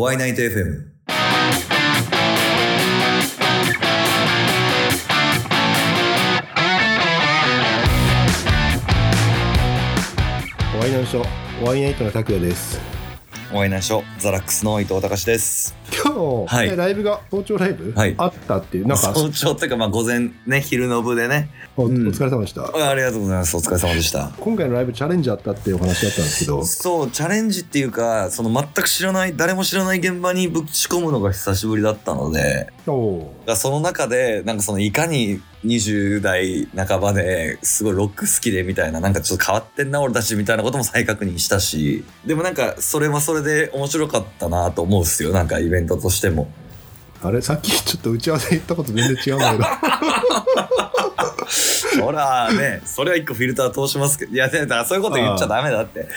ワイナイト FM。ワイナイトワイナイトの拓也ですワイナイトザラックスの伊藤隆です。今日、はい。ねライブが早朝ライブ、はい。あったっていうなんか。早朝っていうか、まあ午前ね、昼の部でね。おおうん。疲れ様でした、あありがとうございます。お疲れ様でした。今回のライブチャレンジあったっていうお話だったんですけど。そう、チャレンジっていうか、その全く知らない、誰も知らない現場にぶち込むのが久しぶりだったので、だからその中で、なんかそのいかに20代半ばですごいロック好きでみたいな、なんかちょっと変わってんな俺たちみたいなことも再確認したし、でもなんかそれはそれで面白かったなと思うっすよ。なんかイベントとしても。あれさっきちょっと打ち合わせ言ったこと全然違うんだけどそらね、それは一個フィルター通しますけど、いや、そういうこと言っちゃダメだって。ね、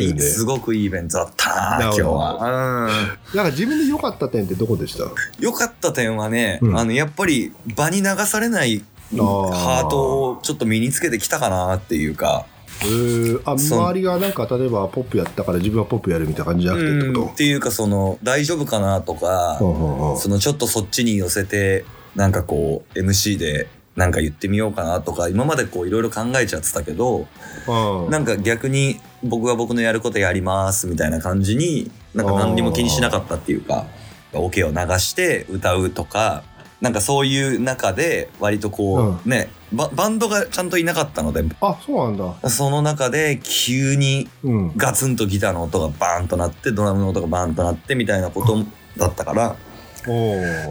いや、すごくいいイベントだったな、今日なるほど。は。なんか自分で良かった点ってどこでした？うん。良かった点はね、うん。あの、やっぱり場に流されないハートをちょっと身につけてきたかなっていうか、えー、あ周りがなんか例えばポップやったから自分はポップやるみたいな感じじゃなくてってうん。こっていうか、その、大丈夫かなとかと、、うんうんうん。そのちょっとそっちに寄せて、なんかこう、MC でなんか言ってみようかなとか、今までこういろいろ考えちゃってたけど、うん。なんか逆に僕は僕のやることやりますみたいな感じになんか何にも気にしなかったっていうかオ、ケを流して歌うとかなんかそういう中で割とこう、ねババンドがちゃんといなかったのであそうなんだ。その中で急にうん。ガツンとギターの音がバーンとなってドラムの音がバーンとなってみたいなことだったから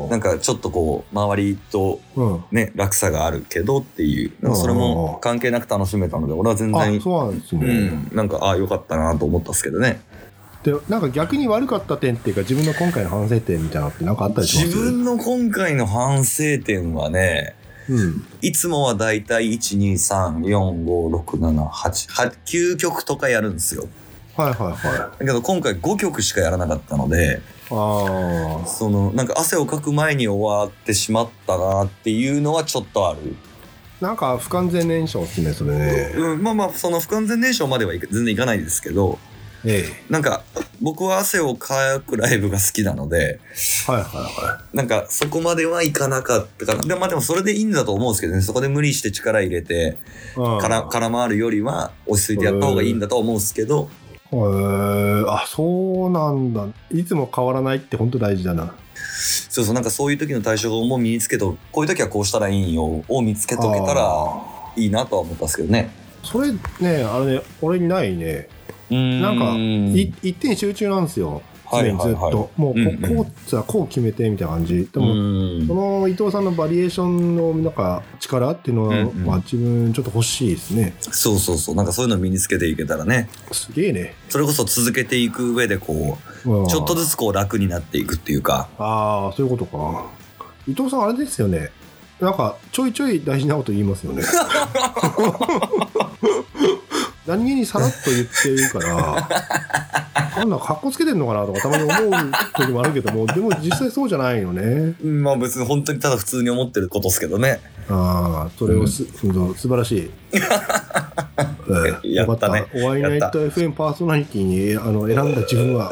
なんかちょっとこう周りとうん。ね落差があるけどっていう。なんかそれも関係なく楽しめたので俺は全あ然そうなんですね、うん、なんかああよかったなと思ったっすけどね。でなんか逆に悪かった点っていうか自分の今回の反省点みたいなのって何かあったりします？自分の今回の反省点はねうん。いつもはだいたい123456789曲とかやるんですよ。はいはいはい。だけど今回5曲しかやらなかったのであそのなんか汗をかく前に終わってしまったなっていうのはちょっとある、あなんか不完全燃焼っすねそれね。うん、まあまあその不完全燃焼までは全然いかないですけどえなんか僕は汗をかくライブが好きなのでえはいはいはなんかそこまではいかなかったかな。でまあでもそれでいいんだと思うんですけどね。そこで無理して力入れてから空回るよりは落ち着いてやった方がいいんだとは思うんですけど、へえあそうなんだ。いつも変わらないって本当大事だな。そうそうなんかそういう時の対処法も身につけと、こういう時はこうしたらいいよを見つけとけたらあいいなとは思ったんですけどね。それねあれね俺にないね。ななんか一点集中なんですよ常にずっと、もうこ,、うんうんこう決めてみたいな感じ。ででも、その伊藤さんのバリエーションのなんか力っていうのは、まあ、自分ちょっと欲しいですね。そうそうそう。なんかそういうの身につけていけたらね。すげえね、それこそ続けていく上でこうんう、ちょっとずつこう楽になっていくっていうか。ああそういうことか。伊藤さんあれですよね。なんかちょいちょい大事なこと言いますよね 何気にさらっと言ってるから なんだかっこつけてんのかなとかたまに思う時もあるけどもでも実際そうじゃないよね。うんまあ別に本当にただ普通に思ってることですけどね。ああそれをす、うん、素晴らしい、え えやったね。よかったお会いナイト FM パーソナリティにあの選んだ自分は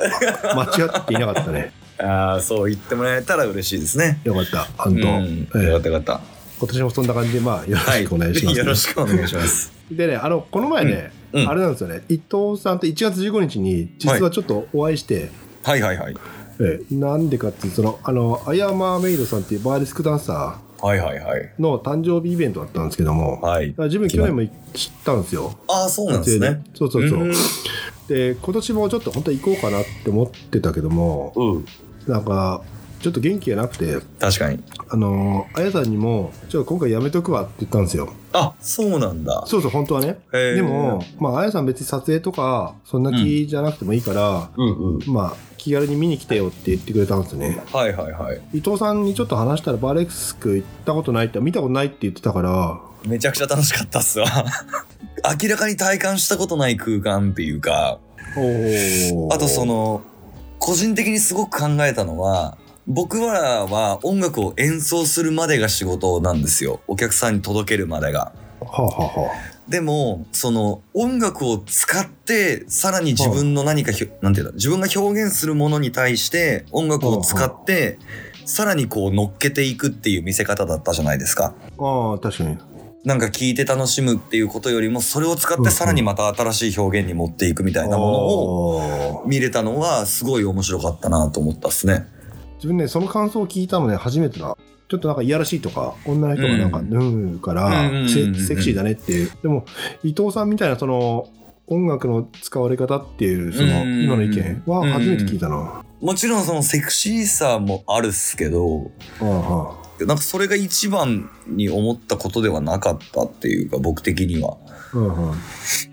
間違っていなかったね。ああ、そう言ってもらえたら嬉しいですね。よかった本当、よかったよかった。今年もそんな感じでまあよろしくお願いします、よろしくお願いします。でねあのこの前ね、うんうんあれなんですよね伊藤さんと1月15日に実はちょっとお会いして、はいはいはい。ええなんでかっていうとそのあのアヤマーメイドさんっていうバーレスクダンサはいはいはい。ーの誕生日イベントだったんですけども、はい自分去年も知ったんですよああ、そうなんですね。そうそうそう。うんで、今年もちょっと本当は行こうかなって思ってたけども、うん。なんか、ちょっと元気がなくて、確かに。あのー、あやさんにも、ちょっと今回やめとくわって言ったんですよ。あ、そうなんだ。そうそう、本当はね。でも、まあ、あやさん別に撮影とか、そんな気じゃなくてもいいから、うんうん。まあ、気軽に見に来てよって言ってくれたんですね。はいはいはい。伊藤さんにちょっと話したら、バーレッスク行ったことないって、見たことないって言ってたから、めちゃくちゃ楽しかったっすわ。明らかに体感したことない空間っていうか、あとそ、の、個人的にすごく考えたのは、僕らは音楽を演奏するまでが仕事なんですよ。お客さんに届けるまでが。はあ、はあはでも、その音楽を使って、さらに自分の何かひょ、なんていうの、自分が表現するものに対して音楽を使って、さらにこう乗っけていくっていう見せ方だったじゃないですか。ああ、確かに。なんか聞いて楽しむっていうことよりも、それを使ってさらにまた新しい表現に持っていくみたいなものをを見れたのは、すごい面白かったなと思ったっすね。自分ね、その感想を聞いたのね、初めてだ。ちょっとなんかいやらしいとか、女の人がなんかうん脱ぐから、セセクシーだねっていう。でも、伊藤さんみたいなその、音楽の使われ方っていう、その、うん今の意見は初めて聞いたな。もちろんそのセクシーさもあるっすけど、あああなんかそれが一番に思ったことではなかったっていうか、僕的には。あうんうん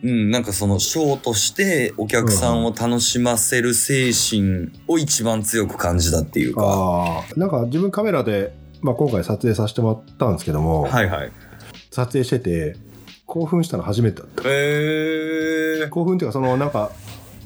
うん、なんかそのショーとしてお客さんを楽しませる精神を一番強く感じたっていうか。ああ、なんか自分カメラで、まあ、今回撮影させてもらったんですけども、はいはい。撮影してて、興奮したの初めてだった。へー。興奮っていうか、その、なんか、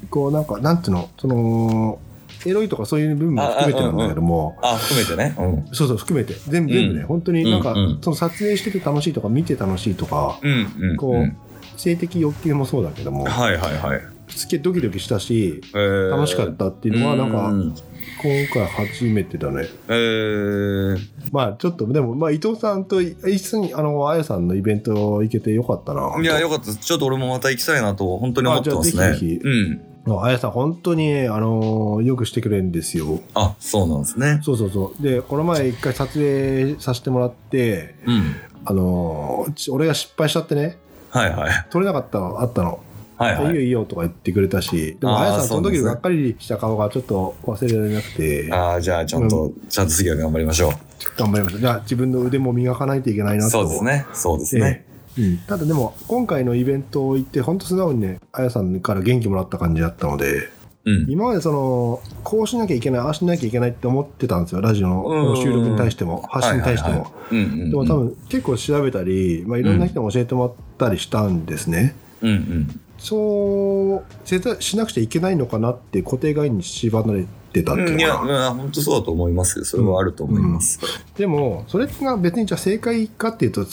こう、なんか、なんていうの、その、エロいとかそういう部分も含めてなんだけども、あ、含めてね。うん。そうそう、含めて、全部、全部ね、うん本当になんか、うんうんその撮影してて楽しいとか、見て楽しいとか、うんうん、こう、うん性的欲求もそうだけども、はいはいはい。すげえドキドキしたし、えー楽しかったっていうのは、なんか、うん今回初めてだね。えー、まあ、ちょっと、でも、まあ、伊藤さんと一緒に、あの、あやさんのイベント行けてよかったな。いや、よかったです。ちょっと俺もまた行きたいなと、本当に思ってますね。あじゃあぜひぜひうん。あやさん、本当に、あのよくしてくれるんですよ。あ、そうなんですね。そうそうそう。で、この前一回撮影させてもらって、うん。あのち俺が失敗しちゃってね、はいはい。撮れなかったのあったの。はいはいいよいいよとか言ってくれたし、でも、あやさん、その時がっかりした顔がちょっと忘れられなくて、ああ、じゃあちゃんと、ちゃんと次は頑張りましょ頑張りました。じゃあ、自分の腕も磨かないといけないなう。と。そうですね。そうですね。ええうん、ただでも、今回のイベント行って、本当素直にね、あやさんから元気もらった感じだったので、うん。今までその、こうしなきゃいけない、ああしなきゃいけないって思ってたんですよ、ラジオの収録に対しても、発信に対しても。でも多分結構調べたり、まあ、いろんな人に教えてもらったりしたんですね。うんうん。そうせざしなくちゃいけないのかなって固定概念に縛られてたってうん、いや、いうのかな。うん本当そうだと思いますよ。それはあると思います。でも、それが別にじゃあ正解かっていうと違う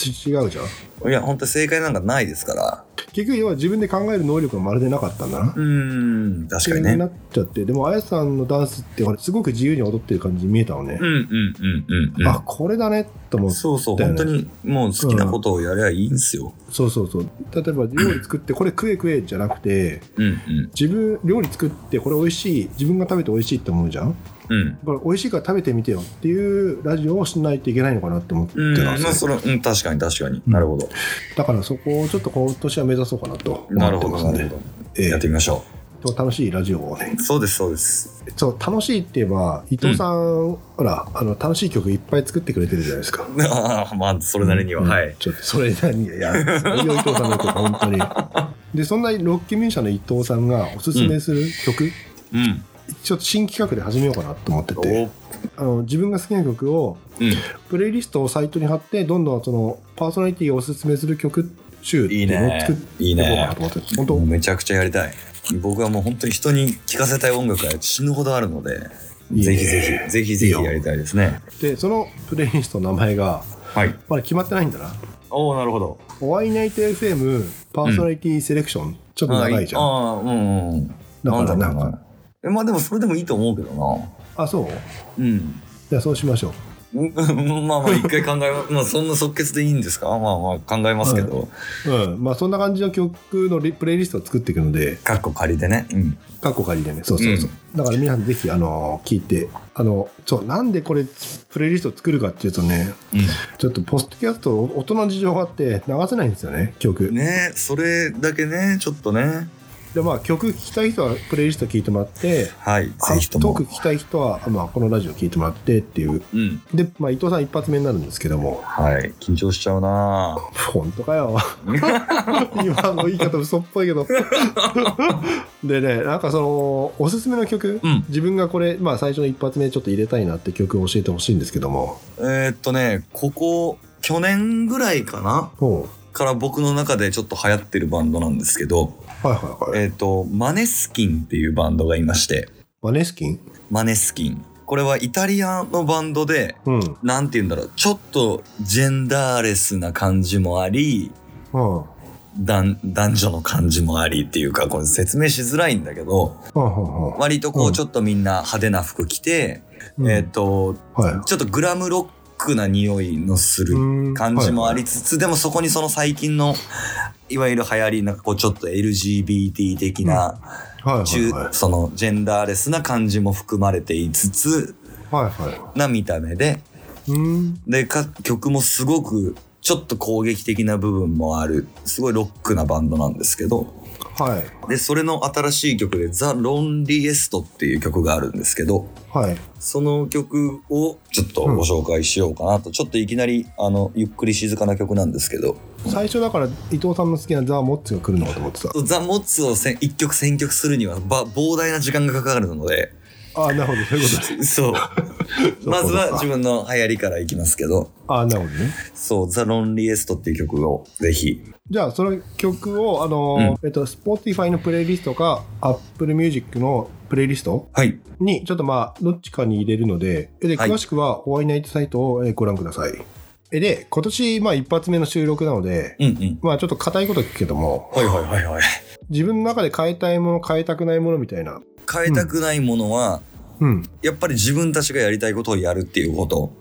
じゃん。いや、本当正解なんかないですから。結局要は自分で考える能力がまるでなかったんだな。うーん、確かにね。になっちゃって、でも、あやさんのダンスって、すごく自由に踊ってる感じに見えたのね。うんうんうんうんうん。あ、これだね、と思って。そうそう、本当にもう好きなことをやりゃいいんすよ。そうそうそう。例えば、料理作って、これ食え食えじゃなくて、うんうん。自分、料理作って、これ美味しい、自分が食べて美味しいって思うじゃんうん。これ美味しいから食べてみてよっていうラジオをしないといけないのかなって思ってまあ、ですよ。それ、うん、確かに確かに。なるほど。だからそこをちょっと今年は目指そうかなとなるほど。なるほど。ええやってみましょと楽しいラジオをね。う。そうです、そうです。そう、楽しいって言えば、伊藤さん、ほら、あの、楽しい曲いっぱい作ってくれてるじゃないですか。ああ、まあ、それなりには、うんはい。ちょっとそれなりに、いや、それを伊藤さんの曲、本当に。で、そんなロッキーミュージシャンの伊藤さんがおすすめする曲、うん。ちょっと新企画で始めようかなと思ってて、おあの自分が好きな曲を、うん。プレイリストをサイトに貼って、どんどんそのパーソナリティがおすすめする曲集っていうのを作っていこうかねなと思って、本当、もうめちゃくちゃやりたい。僕はもう本当に人に聴かせたい音楽が死ぬほどあるので、ぜひぜひ、ぜひぜひやりたいですね。で、そのプレイリストの名前が、はい。まだ決まってないんだな。おおなるほど。ホワイナイト FM パーソナリティセレクション、ちょっと長いじゃん。ああ、うんうん。だからなんか。えまあでもそれでもいいと思うけどな。あ、そう？うん。じゃあそうしましょう。うん まあまあ一回考えま、まあそんな即決でいいんですか？まあまあ考えますけど、うん。まあそんな感じの曲のリプレイリストを作っていくので、カッコ仮でね。うん。カッコ仮でね。そうそうそう。だから皆さんぜひ、あの、聞いて、あの、そう、なんでこれ、プレイリストを作るかっていうとね、ちょっとポストキャスト、音の事情があって流せないんですよね、曲。ねそれだけね、ちょっとね。で、まあ曲聴きたい人はプレイリスト聞いてもらって、はい、ぜひともトーク。聞きたい人は、まあこのラジオ聞いてもらってっていう。うん。で、まあ伊藤さん一発目になるんですけども、はい。緊張しちゃうな本当かよ。今の言い方嘘っぽいけど。でね、なんかその、おすすめの曲、うん自分がこれ、まあ最初の一発目ちょっと入れたいなって曲を教えてほしいんですけども、えーっとね、ここ、去年ぐらいかなほから僕の中でちょっと流行ってるバンドなんですけど、う。はいはいはい。えーっと、マネスキンっていうバンドがいまして、マネスキンマネスキン。これはイタリアのバンドで、うん。なんて言うんだろう、ちょっとジェンダーレスな感じもあり、うん。男男女の感じもありっていうか、これ説明しづらいんだけど、割とこううんちょっとみんな派手な服着て、うんえっ、と、はちょっとグラムロックな匂いのするい。感じもありつつ、でもそこにその最近の、いわゆる流行り、なんかこうちょっと LGBT 的な。そのジェンダーレスな感じも含まれていつつ、はいはな見た目で。で、か曲もすごく、ちょっと攻撃的な部分もある、すごいロックなバンドなんですけど、はい。で、それの新しい曲で、ザ・ロンリエストっていう曲があるんですけど、はい。その曲をちょっとご紹介しようかなと、ちょっといきなり、あの、ゆっくり静かな曲なんですけど、最初だから伊藤さんの好きなザ・モッツが来るのかと思ってた。ザ・モッツをせん一曲選曲するにはば膨大な時間がかかるので、ああ、なるほど。そういうことです。そう。まずは自分の流行りからいきますけど、ああ、なるほどね。そう、ザ・ロンリエストっていう曲をぜひ。じゃあ、その曲を、あの、えっと、Spotify のプレイリストか、Apple Music のプレイリストはい。に、ちょっとまあ、どっちかに入れるので、で、はい詳しくは、ホワイナイトサイトをえーご覧ください。えで、今年、まあ、一発目の収録なので、うんうん。まあ、ちょっと硬いこと聞くけども、はいはいはいはい。自分の中で変えたいもの、変えたくないものみたいな。変えたくないものは、うん。やっぱり自分たちがやりたいことをやるっていうこと。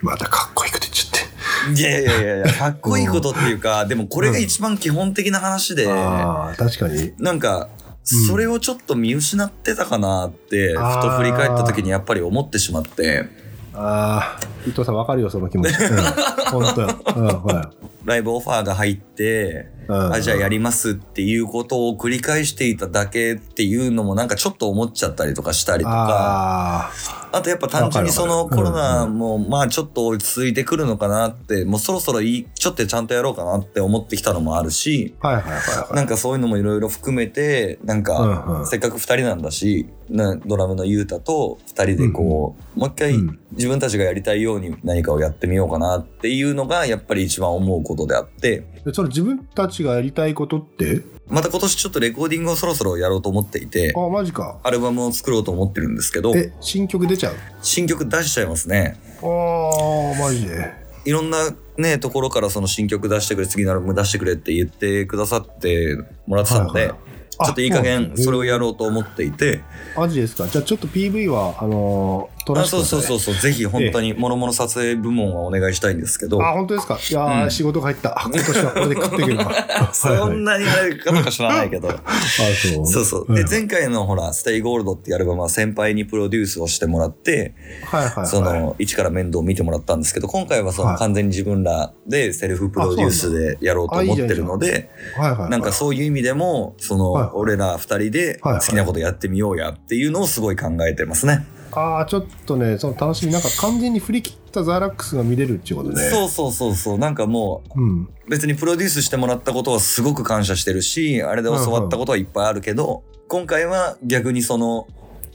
またかっこいいこと言っちゃって。いやいやいやいや、かっこいいことっていうか、でもこれが一番基本的な話で、ああ、確かに。なんか、うんそれをちょっと見失ってたかなって、ふあーと振り返った時にやっぱり思ってしまって、ああ、伊藤さんわかるよ、その気持ち。うん。本当よ。うん、はライブオファーが入って。あ、じゃあやりますっていうことを繰り返していただけっていうのもなんかちょっと思っちゃったりとかしたりとか、ああとやっぱ単純にそのコロナもまあちょっと落ち着いてくるのかなって、もうそろそろいい、ちょっとちゃんとやろうかなって思ってきたのもあるし、あ。はいはいはいはい。なんかそういうのもいろいろ含めて、なんうんかうん。せっかく二人なんだし、なドラムのゆうたと二人でこう、もう一回うん。自分たちがやりたいように何かをやってみようかなっていうのがやっぱり一番思うことであって、でその自分たちがやりたいことって？また今年ちょっとレコーディングをそろそろやろうと思っていて、あ、マジか。アルバムを作ろうと思ってるんですけど、え、新曲出ちゃう？新曲出しちゃいますね。ああ、マジで。いろんなね、ところからその新曲出してくれ、次のアルバム出してくれって言ってくださってもらってたので、はいはいちょっといい加減それをやる。ろうと思っていて、マジですか？じゃあちょっと PV は、あのー、撮らあせてください。そうそうそうそう、ぜひ本当にもろもろ撮影部門はお願いしたいんですけど、あ、本当ですか？いやー、うん仕事が入った。あ 今年はこれで食って いけるか。そんなにあれかどうか知らないけど、あ、そう。そうそう。んで、前回のほら、 Stay Gold っていうアルバムは先輩にプロデュースをしてもらって、はいはいはい。その、一から面倒を見てもらったんですけど、今回はそのはい完全に自分らでセルフプロデュースでやろうと思ってるので、はいはいはい。なんかそういう意味でも、その、はい俺ら二人ではいはい好きなことやってみようやっていうのをすごい考えてますね。ああ、ちょっとね、その楽しみ、なんか完全に振り切ったザラックスが見れるっていうことね。そうそうそうそう。なんかもう、うん。別にプロデュースしてもらったことはすごく感謝してるし、あれで教わったことはいっぱいあるけど、今回は逆にその、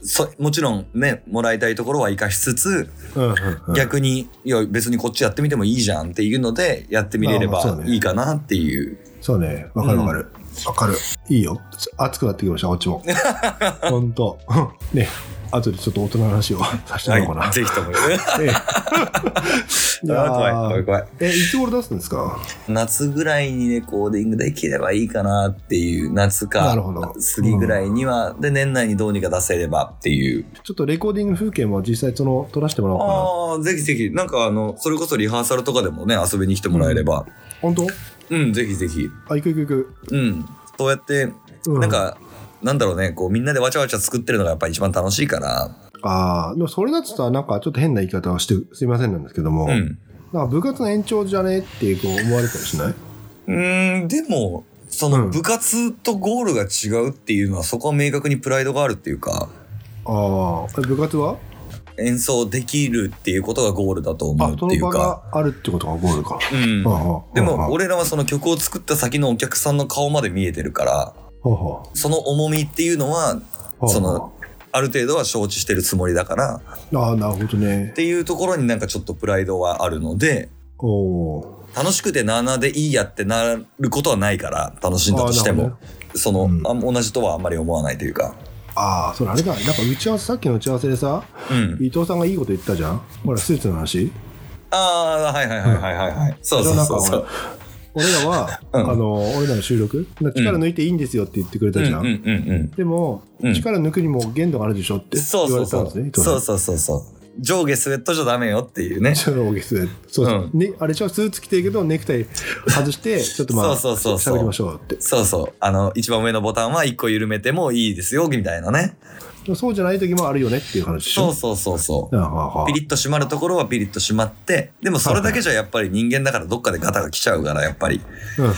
そもちろんね、もらいたいところは生かしつつ、うんうんうん。逆に、いや別にこっちやってみてもいいじゃんっていうので、やってみれればいいかなっていう。そうね。わかるわかる。わ、かる。いいよ。熱くなってきました、こっちも。ほんと。ね。後でちょっと大人の話をさせてもらおうかな。はい、ぜひとも。え え いやー怖い、怖い、怖い。え、いつ頃出すんですか？夏ぐらいにレコーディングできればいいかなっていう、夏かなるほど、過ぎぐらいには、で、年内にどうにか出せればっていう。ちょっとレコーディング風景も実際その撮らせてもらおうかな。ああ、ぜひぜひ、なんかあの、それこそリハーサルとかでもね、遊びに来てもらえれば。本当？うん、ぜひぜひ。あ、行く行く行く。うん。そうやって、うなん、か、なんだろうね、こう、みんなでわちゃわちゃ作ってるのがやっぱり一番楽しいから。ああ、でもそれだとさ、なんかちょっと変な言い方をしてすいませんなんですけども、うん。なんか部活の延長じゃねってこう思われるかもしれない？うーん、でも、そうのん部活とゴールが違うっていうのは、そこは明確にプライドがあるっていうか、ああ、え部活は？演奏できるっていうことがゴールだと思うっていうか。があるってことがゴールか。うん。でも、俺らはその曲を作った先のお客さんの顔まで見えてるから、その重みっていうのは、あその、ある程度は承知してるつもりだから、ああ、なるほどねっ。ていうところになんかちょっとプライドはあるので、楽しくてなあなあでいいやってなることはないから、楽しんだとしてもあーなる。その、うんあ同じとはあんまり思わないというか。ああ、それあれだ。なんか打ち合わせ、さっきの打ち合わせでさ、うん。伊藤さんがいいこと言ったじゃんほら、スーツの話？ああ、はいはいはいはいはいはい。そうそうそうそう。俺らは、うんあの、俺らの収録、力抜いていいんですよって言ってくれたじゃん。でも、うん力抜くにも限度があるでしょって言わ。れたんですね。伊藤さんそうそうそうそう。上下スウェットじゃダメよっていうね。上下スウェットそうそう、ね、あれちょ？スーツ着てるけどネクタイ外して ちょっとまあそうそうそうそう喋りましょうってそうそう。あの、一番上のボタンは一個緩めてもいいですよ、みたいなね。そうじゃない時もあるよねっていう話そうそうそうそう。ピリッと閉まるところはピリッと閉まって、でもそれだけじゃやっぱり人間だからどっかでガタが来ちゃうから、やっぱり。うんうん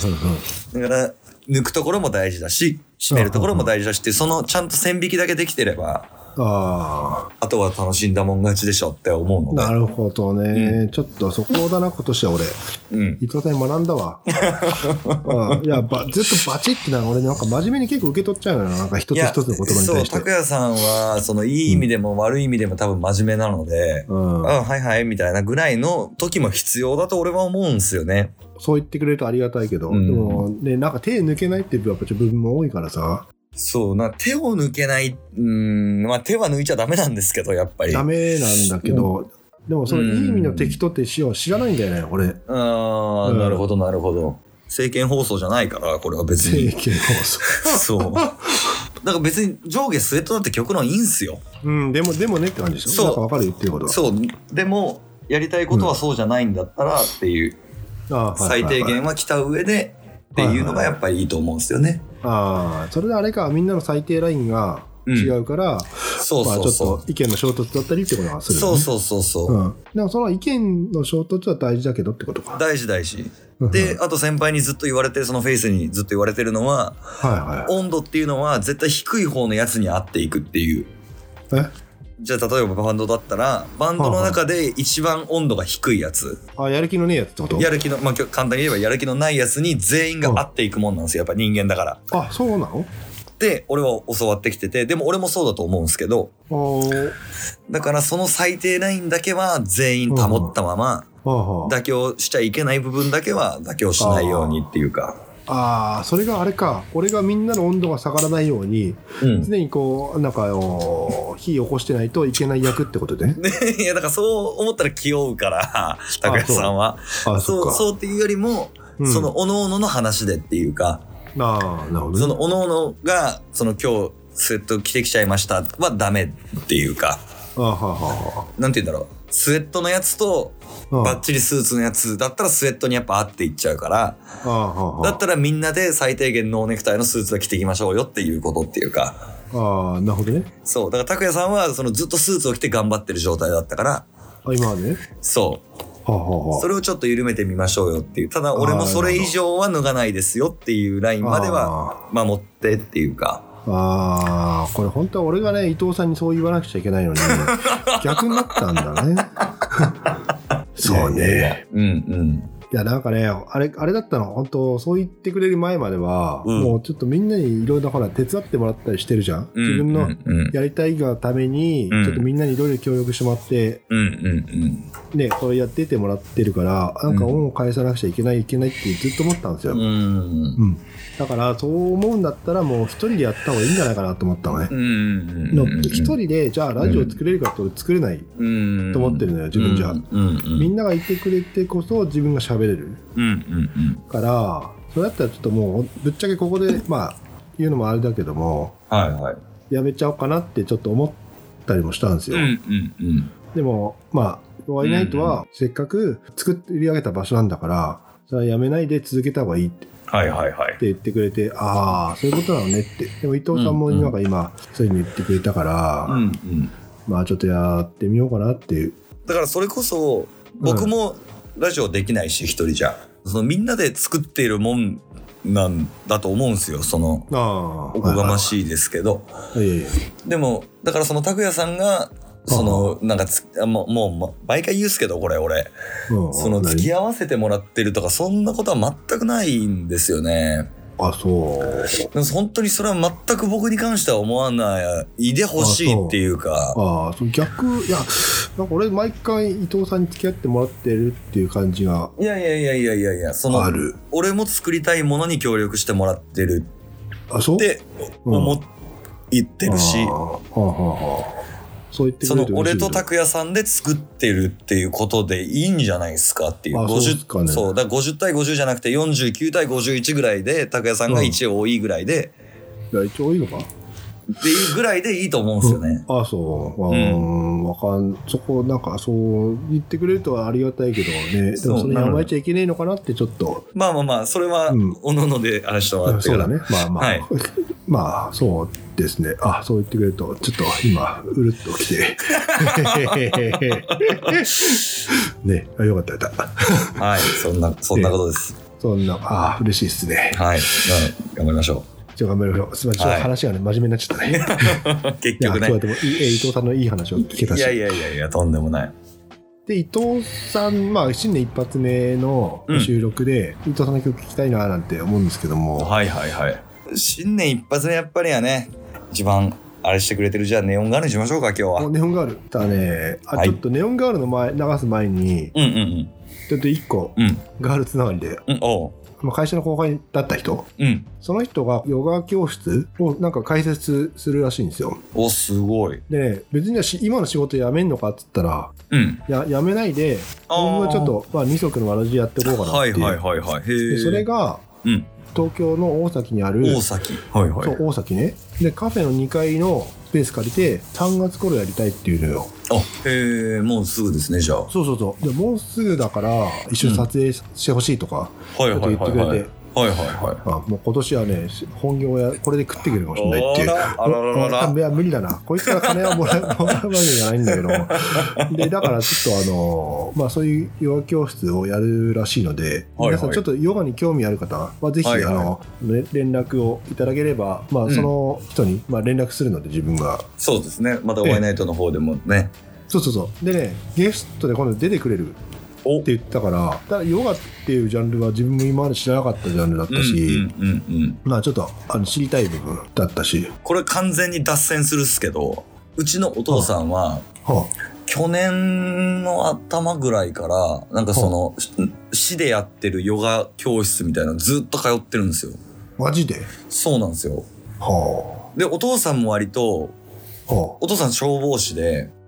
うんだから、抜くところも大事だし、閉めるところも大事だしって、そのちゃんと線引きだけできてれば、ああとは楽しんだもん勝ちでしょって思うのなるほどね、ちょっとそこだな今年は俺。うん。伊藤さんに学んだわ、うん、いやばずっとバチってな俺なんか真面目に結構受け取っちゃうのよな。んか一つ一つの言葉にそう、対して。拓也さんは、そのいい意味でも悪い意味でも多分真面目なので、うん。あはいはい、みたいなぐらいの時も必要だと俺は思うんですよね。そう言ってくれるとありがたいけど、うん。でもねなんか手抜けないっていう部分も多いからさそうな、手を抜けない、うーん、まあ手は抜いちゃダメなんですけど、やっぱり。ダメなんだけど、でもそのいい意味の敵とって知を知らないんだよね俺ああ、うんなるほど、なるほど。政見放送じゃないから、これは別に。政見放送そう。だから別に上下スウェットだって極論いいんすよ。うん、でも、でもねって感じでしょそうわかる言ってることは。そう。でも、やりたいことはそうじゃないんだったらっていう、最低限は来た上でっていうのがやっぱりいいと思うんですよね。ああ、それであれか、みんなの最低ラインが違うから、そうまあちょっ。と意見の衝突だったりってことがする、ね。そうそうそうそう。うん。でもその意見の衝突は大事だけどってことか。大事大事。うんで、あと先輩にずっと言われてる、そのフェイスにずっと言われてるのは、は温度っていうのは絶対低い方のやつに合っていくっていう。いはい。じゃあ例えばバンドだったら、バンドの中で一番温度が低いやつ、えあ、やる気のねえやつってこと？やる気の、まあ簡単に言えばやる気のないやつに全員が合っていくもんなんですよ、やっぱ人間だから。あ、そうなの？で、俺は教わってきてて、でも俺もそうだと思うんですけど、だからその最低ラインだけは全員保ったまま、妥協しちゃいけない部分だけは妥協しないようにっていうか。ああー、それがあれか。俺がみんなの温度が下がらないように、うん。常にこう、なんか、お火起こしてないといけない役ってことで。ね、いや、だからそう思ったら気負うから、高橋さんは。あ、そそう。そうっていうよりも、うんその、おののの話でっていうか、ああ、なるほど、ね。その、おののが、その、今日、スウェット着てきちゃいましたはダメっていうか、あははなんて言うんだろう。スウェットのやつと、はバッチリスーツのやつだったらスウェットにやっぱ合っていっちゃうから、だったらみんなで最低限ノーネクタイのスーツは着ていきましょうよっていうことっていうか、ああ、なるほどね。そう。だから拓也さんはそのずっとスーツを着て頑張ってる状態だったから、あ今までね。そう。はあ、はあはあそれをちょっと緩めてみましょうよっていう。ただ俺もそれ以上は脱がないですよっていうラインまでは守ってっていうか。ああ、これ本当は俺がね、伊藤さんにそう言わなくちゃいけないのに、逆になったんだね。そうね。うんうん。いや、なんかね、あれ、あれだったの、本当そう言ってくれる前までは、うんもうちょっとみんなにいろいろほら、手伝ってもらったりしてるじゃん。うん自分のやりたいがために、うんちょっとみんなにいろいろ協力してもらって、ね、これやっててもらってるから、なんか恩を返さなくちゃいけない、いけないってずっと思ったんですよ。うん。だから、そう思うんだったら、もう一人でやった方がいいんじゃないかなと思ったのね。一人で、じゃあラジオ作れるかって俺作れない。うん。と思ってるのよ自分じゃみんながいてくれてこそ自分が喋れるうんうんから、それだったらちょっともう、ぶっちゃけここで、まあ、言うのもあれだけども、はいはい。やめちゃおうかなってちょっと思ったりもしたんですよ。うんうんうん。でも、まあ、ワイナイトはせっかく作って売り上げた場所なんだから、それはやめないで続けた方がいいってはいはいはい。言ってくれて、ああ、そういうことなのねって。でも伊藤さんもうんうんなんか今、そういうふうに言ってくれたから、うんうん。まあちょっとやってみようかなっていう。だからそれこそ僕もラジオできないし一人じゃ。そのみんなで作っているもんなんだと思うんですよ。その。おこがましいですけど。でもだからその拓也さんがそのなんかつあもうもうま毎回言うっすけどこれ俺。うんその付き何合わせてもらってるとかそんなことは全くないんですよねあ、そう。本当にそれは全く僕に関しては思わないでほしいっていうか。ああ、そう逆、いや、なんか俺毎回伊藤さんに付き合ってもらってるっていう感じがいやいやいやいやいやいやそのある。俺も作りたいものに協力してもらってるあ、そう？って思ってるし、ああはあはあ。はそう言ってくれる俺と拓也さんで作ってるっていうことでいいんじゃないですかっていう。あそうっすかね。そうだから50対50じゃなくて49対51ぐらいで拓也さんが1多いぐらいで、いや、一応いいのかっていうぐらいでいいと思うんですよね。あそう。うーん、わかん、そこ、なんか、そう言ってくれるとはありがたいけどね、でそうもそれに甘えちゃいけねえのかなってちょっと、まあまあまあそれはうんおののであれしてもらってから、そうだね。まあまあ、はいまあ、そうですね。あ、そう言ってくれると、ちょっと今、うるっときて。ね、あよかったよかった。はいそんなそんなことです。そんな、あ嬉しいですね。はい、まあ、頑張りましょじゃあ頑張りましょう。すみません、ちょっはいと話がね、真面目になっちゃったね。う。結局ね。でも、いいえ伊藤さんのいい話を聞けたし。いやいやいやいやとんでもない。で、伊藤さん、まあ、新年一発目の収録で、伊藤さんの曲聴きたいななんて思うんですけども、はいはいはい。新年一発目やっぱりはね一番あれしてくれてるじゃあネオンガールにしましょうか今日は。ネオンガール。ただね、あはいちょっとネオンガールの前、流す前に、うんうんちょっと一個、うんうんガールつながりで、うんおうまあ会社の後輩だった人、うんその人がヨガ教室をなんか開設するらしいんですよ。おすごい。でね、別にはし今の仕事辞めんのかっつったら、うん。や辞めないで、今後はちょっと、まあ、二足のわらじやっていこうかなっていう。はいはいはい。でそれが、うん東京の大崎にある、大崎。はいはい。そう大崎ね。で、カフェの2階のスペース借りて、3月頃やりたいっていうのよ。あへえもうすぐですねじゃあ。はそうそうそう。で、もうすぐだから、一緒に撮影してほしいとか、いはいはいはい。ちょっと言ってくれてはいはいはい。あもう今年はね、本業や、これで食っていけるかもしれないっていう。あらあららいや、無理だな。こいつから金はもらう、もらうわけじゃないんだけど。で、だからちょっとあの、まあそういうヨガ教室をやるらしいので、はいはい皆さんちょっとヨガに興味ある方は、ぜひ、はいはいあの、ね連絡をいただければ、まあうんその人に、まあ連絡するので自分が。そうですね。またワイナイトの方でもね。そうそうそう。でね、ゲストで今度出てくれるおって言ったから、ただヨガっていうジャンルは自分も今まで知らなかったジャンルだったし。まあちょっとあの知りたい部分だったし、これ完全に脱線するっすけどうちのお父さんはは去年の頭ぐらいからなんかそのし市でやってるヨガ教室みたいなのずっと通ってるんですよ。あ、マジで？そうなんですよ。はでお父さんも割とあ。はあ。お父さん消防士でえー、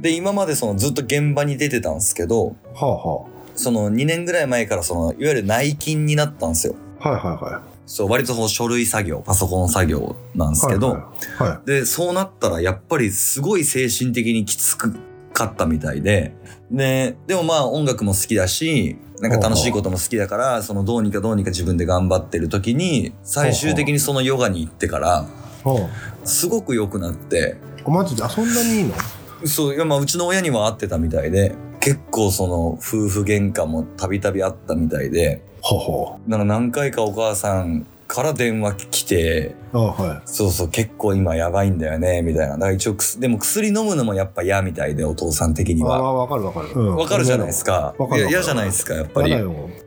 で今までそのずっと現場に出てたんですけどはあはその2年ぐらい前からそのいわゆる内勤になったんですよ。あ。はいはいはい。そう割とその書類作業パソコン作業なんですけど、はいはい、はい。でそうなったらやっぱりすごい精神的にきつくかったみたいでででもまあ音楽も好きだしなんか楽しいことも好きだからそのどうにかどうにか自分で頑張ってる時に最終的にそのヨガに行ってからはすごく良くなってあ。マジで、あ、そんなにいいの？そういやまあうちの親には会ってたみたいで結構その夫婦喧嘩もたびたびあったみたいでははなんか何回かお母さんから電話来てあ。あはい。そうそう結構今やばいんだよねみたいな。だから一応でも薬飲むのもやっぱ嫌みたいでお父さん的にあは。あ、わかるわかる。うん。わかるじゃないですか。嫌じゃないですかやっぱり。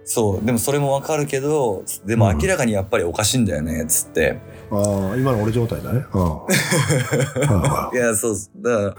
そうでもそれもわかるけどでも明らかにやっぱりおかしいんだよねっつって、ああ、今の俺状態だね。うん。はいはいやそうだから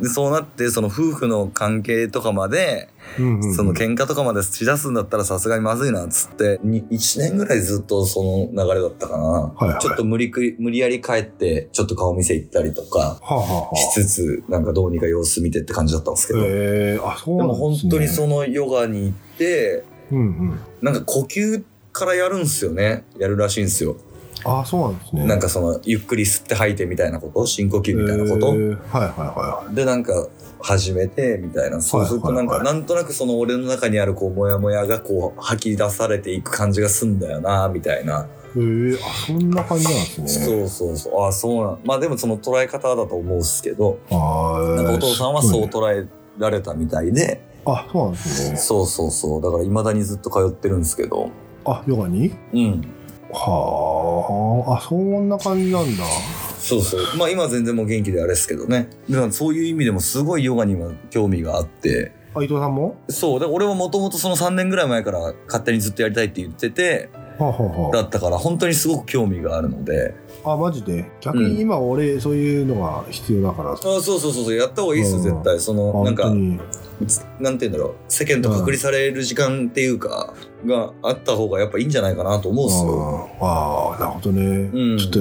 でそうなってその夫婦の関係とかまでい。うんうん。その喧嘩とかまでしだすんだったらさすがにまずいなっつってに1年ぐらいずっとその流れだったかな、いはいちょっと無理くり無理やり帰ってちょっと顔見せ行ったりとかはあはあはあ。しつつなんかどうにか様子見てって感じだったんですけど、ええあ、そうでもなんですね。本当にそのヨガに行ってうんうん。なんか呼吸からやるんすよねやるらしいんですよ、あ、そうなんですね。なんかそのゆっくり吸って吐いてみたいなこと？深呼吸みたいなこと、えー。はいはいはでなんか始めてみたいな。そうするとなんか、はいはい。なんとなくその俺の中にあるこうモヤモヤがこう吐き出されていく感じがすんだよなみたいな、い。ええあ、そんな感じなんですね。そうそうそう。あそうなんまあでもその捉え方だと思うっすけどああ、なんかお父さんはそうす捉えられたみたいで、あ、そうなんですね。そうそうそう。だから未だにずっと通ってるんですけど。あ、ヨガに？うん。はあ、あ、そんな感じなんだ。そうそう。まあ今は全然もう元気であれですけどね。だからそういう意味でもすごいヨガには興味があって。あ、伊藤さんも？そう。で俺はもともとその3年ぐらい前から勝手にずっとやりたいって言っててはあ、はだったから本当にすごく興味があるので。あ、あ、マジで？逆に今俺、そういうのが必要だから。あそうそうそうそう。やった方がいいっすようん。絶対。そのなんか。なんて言うんだろう、世間と隔離される時間っていうか、があった方がやっぱいいんじゃないかなと思うんですよ。ああ、なるほどね。うんちょっと、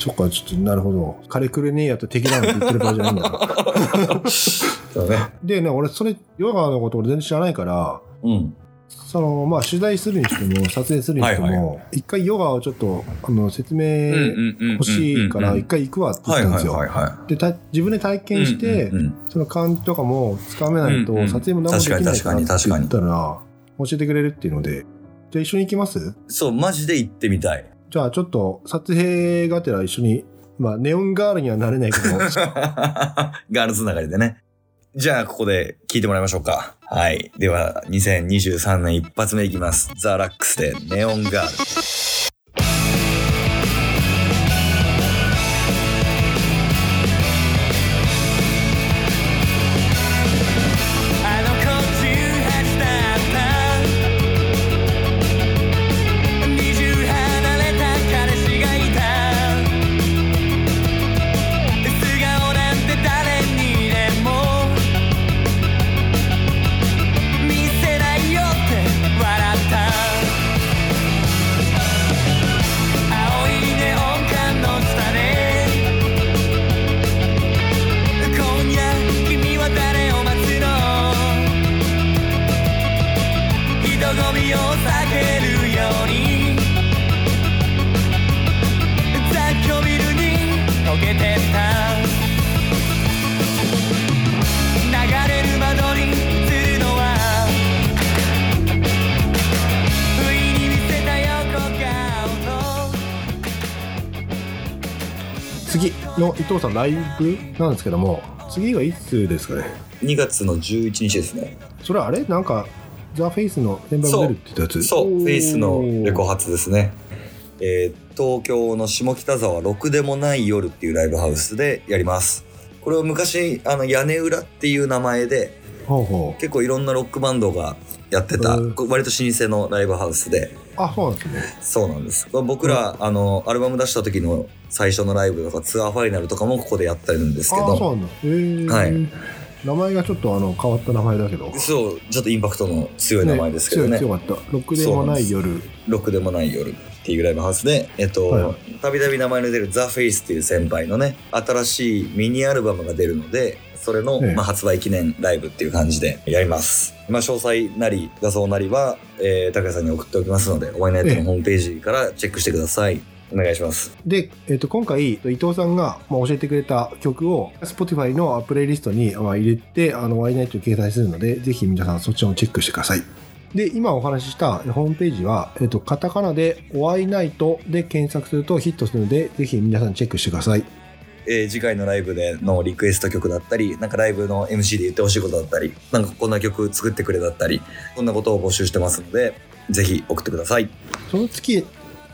そっか、ちょっと、なるほど。カレクレねえやと敵だなんて言ってる場合じゃないんだな。ね。でね、俺、それ、ヨガのこと俺全然知らないから、うん。その、まあ、取材するにしても、撮影するにしてはいも、一回ヨガをちょっと、あの、説明欲しいから、一回行くわって言ったんですよ。で、た自分で体い。験して、その感じとかもつかめないと撮影も何もできないからって確かに確かに言ったら教えてくれるっていうのでじゃあ一緒に行きます？そう、マジで行ってみたい。じゃあちょっと撮影がてら一緒にまあネオンガールにはなれないけど ガールつながりでね。じゃあ、ここで聞いてもらいましょうか。はい。では、2023年一発目いきます。ザ・ラックスでネオンガール。伊藤さんライブなんですけども次はいつですかね？2月の11日ですね。それあれ？なんかザ・フェイスのメンバーも出るって言ったやつ？そう、フェイスのレコハ発ですね。えー東京の下北沢ろくでもない夜っていうライブハウスでやります。これは昔、あの、屋根裏っていう名前で、ほうほう。結構いろんなロックバンドがやってた、うん。割と老舗のライブハウスで、あそうなんですね。そうなんです。僕ら、あの、アルバム出した時の最初のライブとかツアーファイナルとかもここでやってるんですけど、あそうなんだ。へえはい名前がちょっとあの変わった名前だけどそう、ちょっとインパクトの強い名前ですけどね。強い強かったろくでもない夜ろくでもない夜っていうライブハウスで、えっとたびたび名前の出るザ・フェイスっていう先輩のね、新しいミニアルバムが出るので、それの、ええまあ、発売記念ライブっていう感じでやります。まあ、詳細なり画像なりは、えー、高谷さんに送っておきますので、ワイナイトのホームページからチェックしてください。お願いします。で、えっと今回伊藤さんが、まあ、教えてくれた曲を Spotify のプレイリストに、まあ、入れてあのワイナイトに掲載するのでぜひ皆さんそっちもチェックしてくださいで今お話ししたホームページは、えっとカタカナで「ワイナイト」で検索するとヒットするのでぜひ皆さんチェックしてくださいえー次回のライブでのリクエスト曲だったり、なんかライブの MC で言ってほしいことだったり、なんかこんな曲作ってくれだったり、そんなことを募集してますので、ぜひ送ってください。その月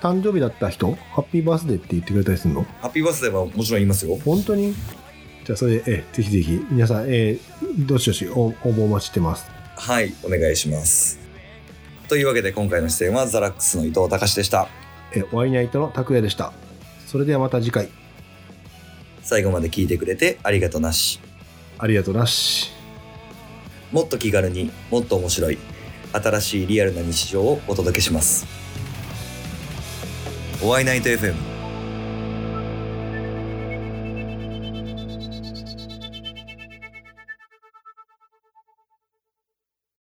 誕生日だった人ハッピーバースデーって言ってくれたりするの？ハッピーバースデーはもちろん言いますよ。本当に？じゃあそれで、えぜひぜひ皆さん、えーどしどし応応募お待ちしてますはい、お願いします。というわけで今回の出演はザラックスの伊藤隆でした。えワイナイトの拓也でしたそれではまた次回最後まで聞いてくれてありがとなし。ありがとうなしもっと気軽にもっと面白い新しいリアルな日常をお届けします。お会いナイト FM